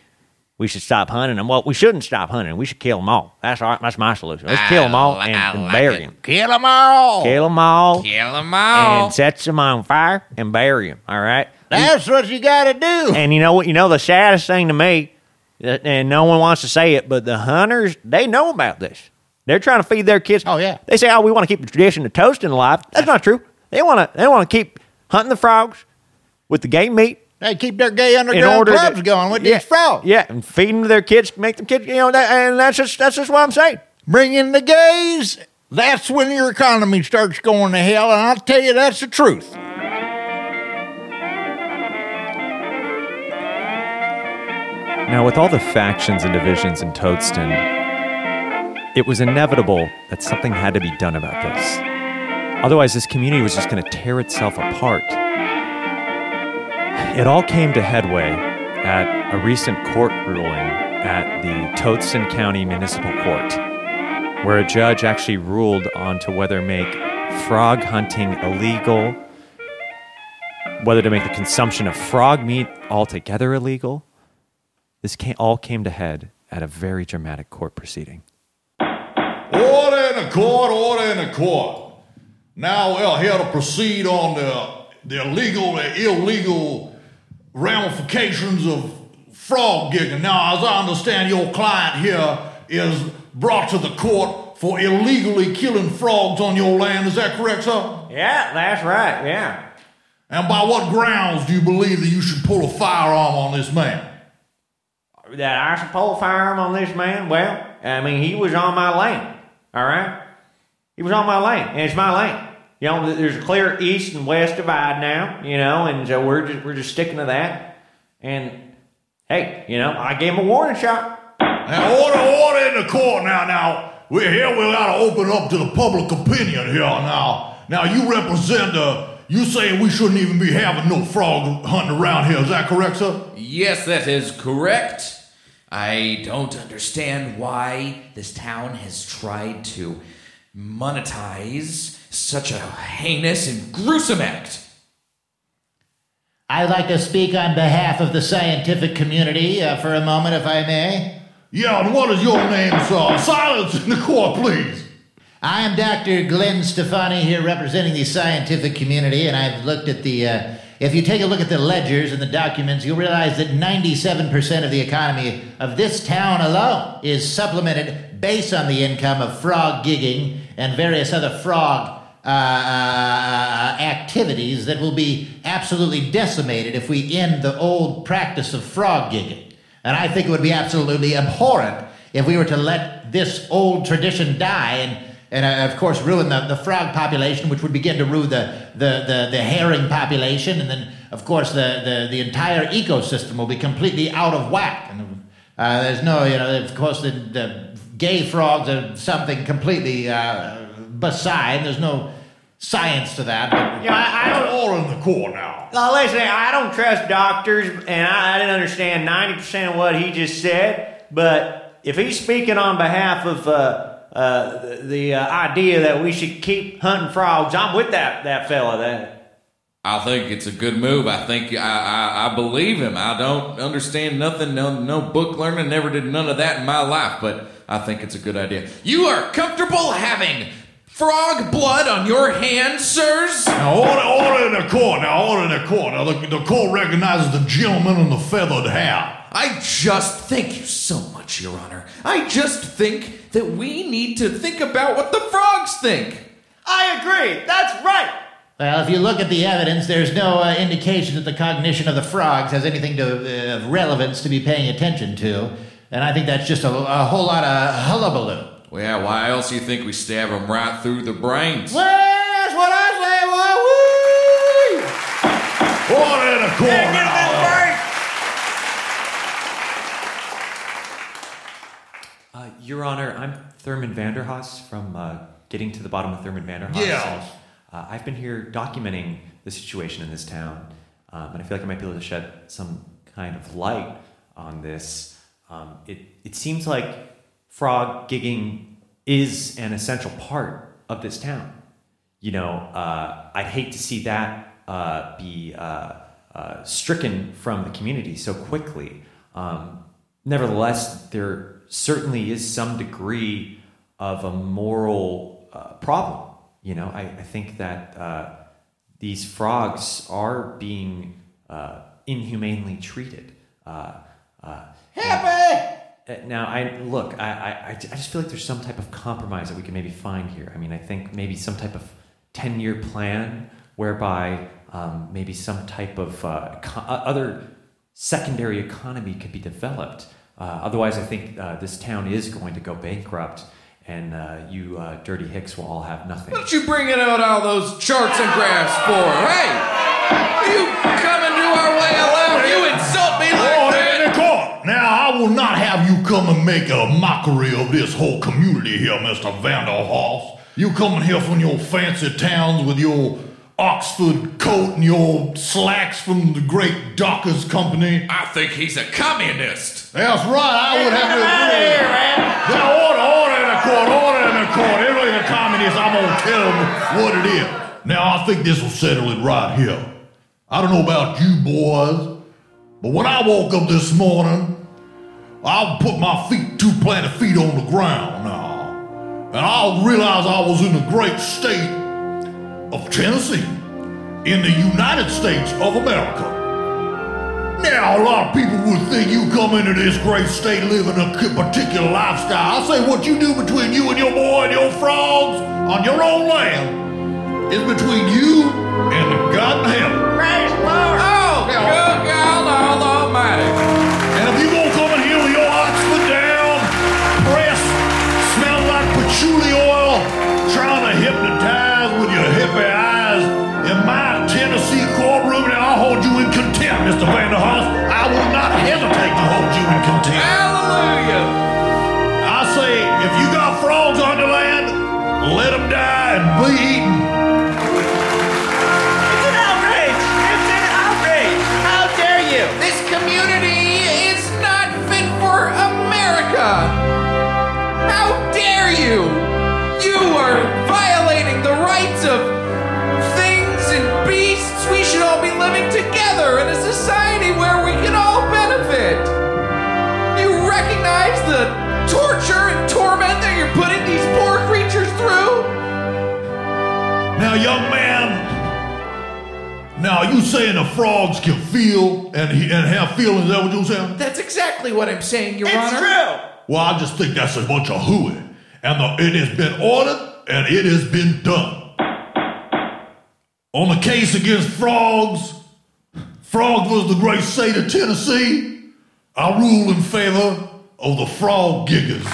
we should stop hunting them. Well, we shouldn't stop hunting. We should kill them all. That's all right. That's my solution. Let's kill them all I and, and like bury it. them. Kill them all. Kill them all. Kill them all. And set them on fire and bury them. All right. That's what you got to do. And you know what? You know the saddest thing to me, and no one wants to say it, but the hunters they know about this. They're trying to feed their kids. Oh, yeah. They say, "Oh, we want to keep the tradition of Toadston alive." That's not true. They want to. They want to keep hunting the frogs with the game meat They keep their gay in underground clubs to, going with yeah, these frogs. Yeah, and feeding their kids, make them kids. You know, that, and that's just that's just what I'm saying. Bring in the gays. That's when your economy starts going to hell, and I'll tell you that's the truth. Now, with all the factions and divisions in Toadston, it was inevitable that something had to be done about this. Otherwise, this community was just going to tear itself apart. It all came to headway at a recent court ruling at the Toadston County Municipal Court, where a judge actually ruled on to whether make frog hunting illegal, whether to make the consumption of frog meat altogether illegal. This came, all came to head at a very dramatic court proceeding. Order in the court, order in the court. Now we're here to proceed on the, the legal, the illegal ramifications of frog gigging. Now, as I understand, your client here is brought to the court for illegally killing frogs on your land. Is that correct, sir? Yeah, that's right. Yeah. And by what grounds do you believe that you should pull a firearm on this man? That I should pull a firearm on this man? Well, I mean, he was on my land. All right, he was on my land, and it's my land. You know, there's a clear east and west divide now. You know, and so we're just we're just sticking to that. And hey, you know, I gave him a warning shot. Now, order, order in the court now. Now, we're here. We got to open up to the public opinion here now. Now, you represent uh You saying we shouldn't even be having no frog hunting around here? Is that correct, sir? Yes, that is correct. I don't understand why this town has tried to monetize such a heinous and gruesome act. I'd like to speak on behalf of the scientific community uh, for a moment, if I may. Yeah, and what is your name, sir? Silence in the court, please. I am Dr. Glenn Stefani here representing the scientific community, and I've looked at the. Uh, if you take a look at the ledgers and the documents, you'll realize that 97% of the economy of this town alone is supplemented based on the income of frog gigging and various other frog uh, uh, activities that will be absolutely decimated if we end the old practice of frog gigging. And I think it would be absolutely abhorrent if we were to let this old tradition die and, and uh, of course, ruin the, the frog population, which would begin to ruin the, the, the, the herring population. And then, of course, the, the, the entire ecosystem will be completely out of whack. And uh, there's no, you know, of course, the, the gay frogs are something completely uh, beside. There's no science to that. But, You know, I, I don't. all in the core now. Now, listen, I don't trust doctors, and I, I didn't understand 90% of what he just said. But if he's speaking on behalf of uh, uh, the, the uh, idea that we should keep hunting frogs, I'm with that, that fella. That, I think it's a good move. I think I, I, I believe him. I don't understand nothing, no, no book learning, never did none of that in my life, but I think it's a good idea. You are comfortable having frog blood on your hands, sirs? Now, order, order in the court. Now, order in the court. Now, the, the court recognizes the gentleman in the feathered hat. I just thank you so much, Your Honor. I just think that we need to think about what the frogs think. I agree. That's right. Well, if you look at the evidence, there's no uh, indication that the cognition of the frogs has anything to, uh, of relevance to be paying attention to. And I think that's just a, a whole lot of hullabaloo. Well, yeah, why else do you think we stab them right through the brains? Well, that's what I say, boy. Woo! Order in the court now. Uh, Your Honor, I'm Thurman Vanderhaas from uh, Getting to the Bottom of Thurman Vanderhaas. Yeah. And, uh, I've been here documenting the situation in this town, um, and I feel like I might be able to shed some kind of light on this. Um, it, it seems like frog gigging is an essential part of this town. You know, uh, I'd hate to see that uh, be uh, uh, stricken from the community so quickly. Um, nevertheless, there certainly is some degree of a moral uh, problem. You know, I, I think that uh, these frogs are being inhumanely treated. Happy! Uh, Now, I look. I I just feel like there's some type of compromise that we can maybe find here. I mean, I think maybe some type of ten-year plan whereby um, maybe some type of uh, eco- uh, other secondary economy could be developed. Uh, otherwise, I think uh, this town is going to go bankrupt, and uh, you dirty hicks will all have nothing. What you bringing out all those charts and graphs for? Hey, you will not have you come and make a mockery of this whole community here, Mr. Vanderhoff. You coming here from your fancy towns with your Oxford coat and your slacks from the great Dockers Company. I think he's a communist. That's right, I would have to agree. Now, order, order in the court, order in the court. Everybody's a communist, I'm gonna tell him what it is. Now, I think this will settle it right here. I don't know about you boys, but when I woke up this morning, I put my feet, two planted feet on the ground now. And I'll realize I was in the great state of Tennessee, in the United States of America. Now, a lot of people would think you come into this great state living a particular lifestyle. I say what you do between you and your boy and your frogs on your own land is between you and the God in heaven. Let them die and be eaten. Now, young man, now you saying the frogs can feel and, and have feelings? Is that what you're saying? That's exactly what I'm saying, Your It's Honor. true. Well, I just think that's a bunch of hooey. And the, it has been ordered and it has been done. On the case against frogs, frogs was the great state of Tennessee. I rule in favor of the frog giggers.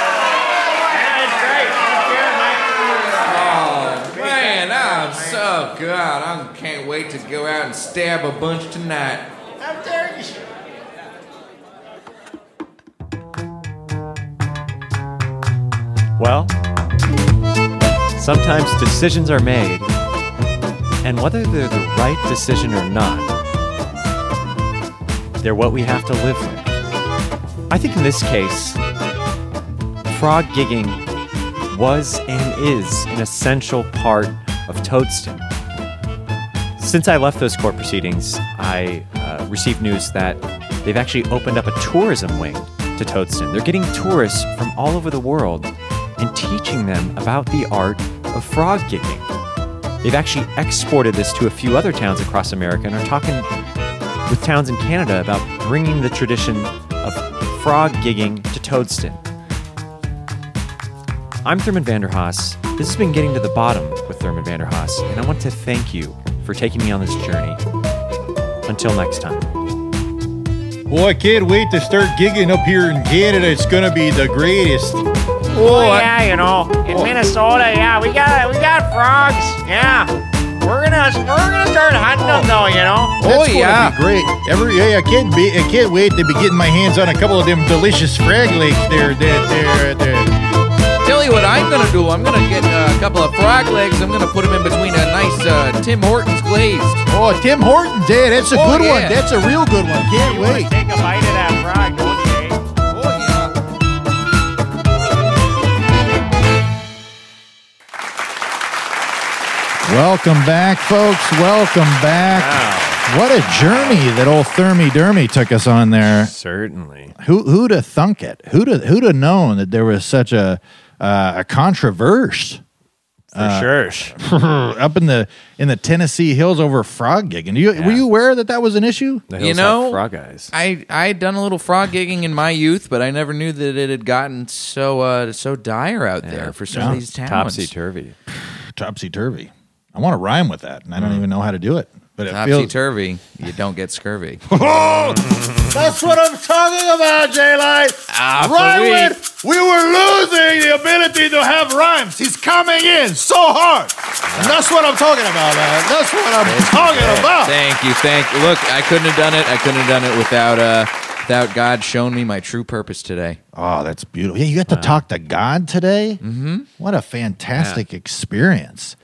That's great. That's good, Mike. Oh man, I'm so god. I can't wait to go out and stab a bunch tonight. How dare you? Well, sometimes decisions are made, and whether they're the right decision or not, they're what we have to live with. I think in this case, frog gigging was and is an essential part of Toadston. Since I left those court proceedings, I uh, received news that they've actually opened up a tourism wing to Toadston. They're getting tourists from all over the world and teaching them about the art of frog gigging. They've actually exported this to a few other towns across America and are talking with towns in Canada about bringing the tradition of frog gigging to Toadston. I'm Thurman Vanderhaas. This has been Getting to the Bottom with Thurman Vanderhaas, and I want to thank you for taking me on this journey. Until next time. Boy, I can't wait to start gigging up here in Canada. It's gonna be the greatest. Oh, yeah, you know, in oh. Minnesota, yeah, we got we got frogs. Yeah, we're gonna we're gonna start hunting them though, you know. That's oh, gonna be great. Every yeah, I can't be I can't wait to be getting my hands on a couple of them delicious frag legs there. There, there, there. Tell you what I'm gonna do. I'm gonna get uh, a couple of frog legs. I'm gonna put them in between a nice uh, Tim Hortons glazed. Oh, Tim Hortons, yeah, that's a Oh, good one. That's a real good one. Can't You wait. take a bite of that frog, don't you? Oh yeah. Welcome back, folks. Welcome back. What a journey that old Thermy Dermy took us on there. Certainly. Who who'd have thunk it? Who'd have, who'd have known that there was such a uh, a controversy For sure. up in the in the Tennessee hills over frog gigging? You, Were you aware that that was an issue? The You hills know, have frog eyes. I I had done a little frog gigging in my youth, but I never knew that it had gotten so uh, so dire out there for some Yeah. of these towns. Topsy turvy. Topsy turvy. I want to rhyme with that, and I don't even know how to do it. But it Topsy feels turvy, you don't get scurvy. That's what I'm talking about, Jay Light. Ah, Right when we were losing the ability to have rhymes, he's coming in so hard. And that's what I'm talking about, man. That's what I'm talking about. Thank you, thank. You. Look, I couldn't have done it. I couldn't have done it without uh, without God showing me my true purpose today. Oh, that's beautiful. Yeah, you got to talk to God today. Mm-hmm. What a fantastic experience.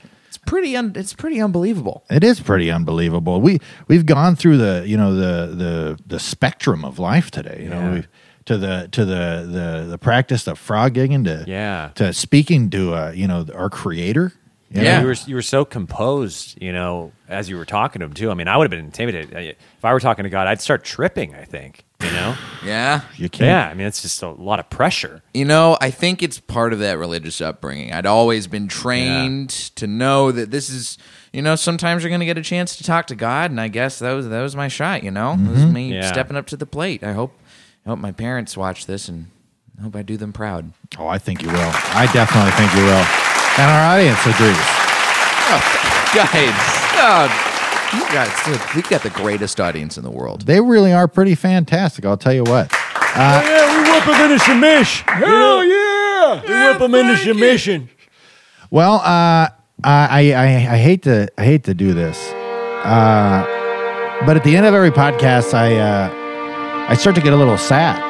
Pretty. Un- it's pretty unbelievable. It is pretty unbelievable. We we've gone through the you know the the the spectrum of life today. You know, Yeah. we've to the to the the the practice of frog gigging to Yeah. to speaking to uh, you know our creator. you Yeah, know? you were you were so composed, you know, as you were talking to him too. I mean, I would have been intimidated if I were talking to God. I'd start tripping. I think, you know. Yeah. You can't. yeah, I mean, it's just a lot of pressure. You know, I think it's part of that religious upbringing. I'd always been trained to know that this is, you know, sometimes you're going to get a chance to talk to God, and I guess that was that was my shot. You know, That was Mm-hmm. me Yeah. stepping up to the plate. I hope, I hope my parents watch this, and I hope I do them proud. Oh, I think you will. I definitely think you will. And our audience agrees. Guys, oh, you got we got the greatest audience in the world. They really are pretty fantastic. I'll tell you what. oh, yeah, we whip them into submission. Hell yeah! We whip them into submission. Well, uh, I, I I I hate to I hate to do this, uh, but at the end of every podcast, I uh, I start to get a little sad,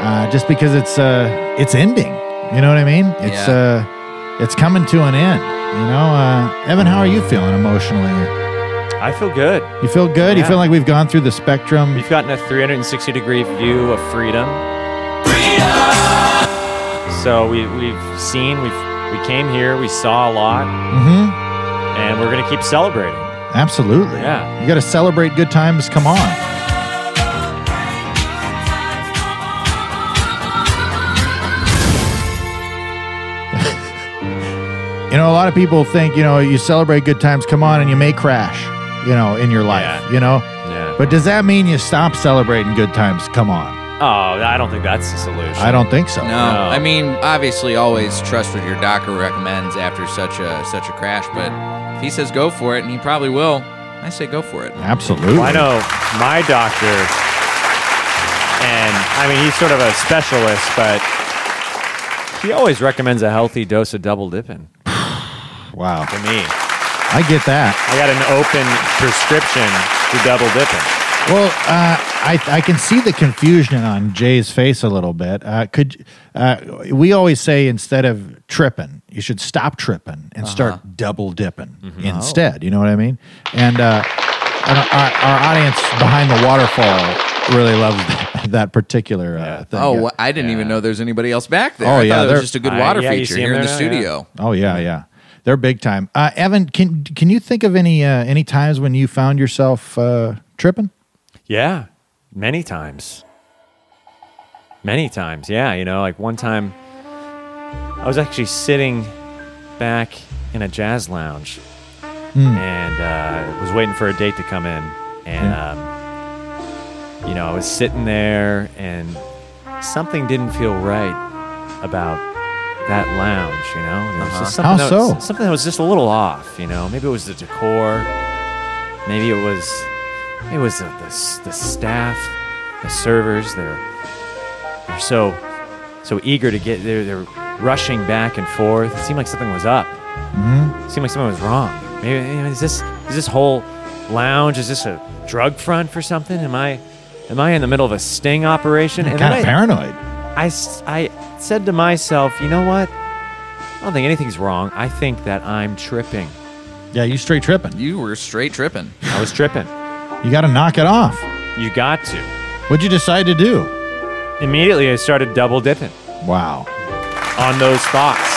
uh, just because it's uh, it's ending. You know what I mean? It's uh, it's coming to an end. You know, uh, Evan, how are you feeling emotionally? I feel good. You feel good? You feel like we've gone through the spectrum? We've gotten a 360 degree view of freedom. So we we've seen we've we came here, we saw a lot, Mm-hmm. and we're gonna keep celebrating. Absolutely. Yeah. You got to celebrate good times. Come on. you know, a lot of people think, you know, you celebrate good times, come on, and you may crash, you know, in your life, Yeah. you know? Yeah. But does that mean you stop celebrating good times? Come on. Oh, I don't think that's the solution. I don't think so. No, I mean obviously always trust what your doctor recommends after such a such a crash. But if he says go for it, and he probably will, I say go for it. Absolutely. Well, I know my doctor, and I mean, he's sort of a specialist, but he always recommends a healthy dose of double dipping Wow. to me. I get that. I got an open prescription to double dipping. Well, uh, I I can see the confusion on Jay's face a little bit. Uh, could uh, we always say instead of tripping, you should stop tripping and start double dipping instead. You know what I mean? And, uh, and our, our audience behind the waterfall really loves that. that particular uh, thing. Oh, well, I didn't even know there's anybody else back there. Oh, I yeah, thought it they're- was just a good I- water yeah, feature here in the there now, yeah. studio. Oh yeah, yeah, they're big time. Uh, Evan, can can you think of any uh, any times when you found yourself uh, tripping? Yeah, many times. Many times, yeah. You know, like one time I was actually sitting back in a jazz lounge Hmm. and uh, was waiting for a date to come in. And, um, you know, I was sitting there and something didn't feel right about that lounge, you know? There was Uh-huh. just something How that was- so? something that was just a little off, you know? Maybe it was the decor. Maybe it was it was the, the, s- the staff, the servers. They're they're so so eager to get. They're they're rushing back and forth. It seemed like something was up. Mhm. It seemed like something was wrong. Maybe you know, is this is this whole lounge? Is this a drug front for something? Am I am I in the middle of a sting operation? You're then kinda I- paranoid. I, s- I said to myself, you know what? I don't think anything's wrong. I think that I'm tripping. Yeah, you straight tripping. You were straight tripping. I was tripping. You got to knock it off. You got to. What'd you decide to do? Immediately, I started double dipping Wow. on those thoughts.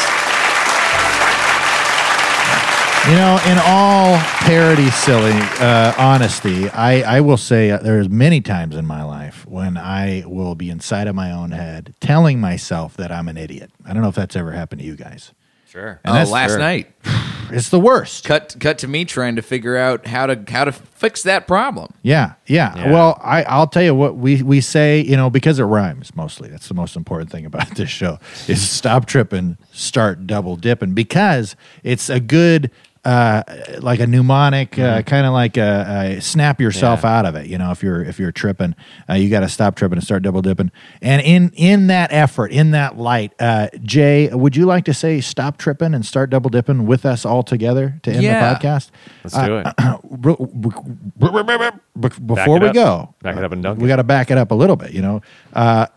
You know, in all parody, silly uh, honesty, I, I will say uh, there's many times in my life when I will be inside of my own head telling myself that I'm an idiot. I don't know if that's ever happened to you guys. Sure. And oh, last Sure. night. It's the worst. Cut cut to me trying to figure out how to how to fix that problem. Yeah, yeah. Yeah. Well, I, I'll tell you what we, we say, you know, because it rhymes mostly. That's the most important thing about this show is stop tripping, start double dipping because it's a good, uh, like a mnemonic, uh, kind of like a, a snap yourself Yeah. out of it. You know, if you're if you're tripping, uh, you got to stop tripping and start double dipping. And in in that effort, in that light, uh, Jay, would you like to say stop tripping and start double dipping with us all together to end Yeah. the podcast? Let's do it. Before we up. go, Back it up and dunk we got to back it up a little bit. You know, uh,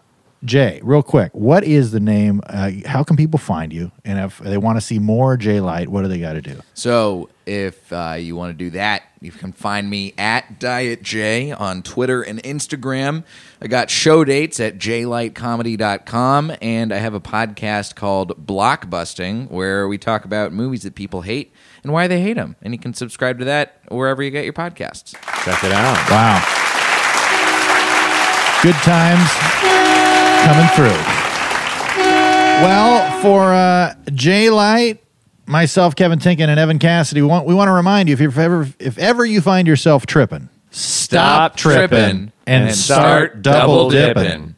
Jay, real quick, what is the name? Uh, how can people find you? And if they want to see more Jay Light, what do they got to do? So if uh, you want to do that, you can find me at Diet J on Twitter and Instagram. I got show dates at jlightcomedy.com, and I have a podcast called Blockbusting where we talk about movies that people hate and why they hate them. And you can subscribe to that wherever you get your podcasts. Check it out. Wow, good times coming through. Well, for uh, Jay Light, myself, Kevin Tienken, and Evan Cassidy, we want we want to remind you if you're ever if ever you find yourself tripping, stop, tripping, and, start double dipping.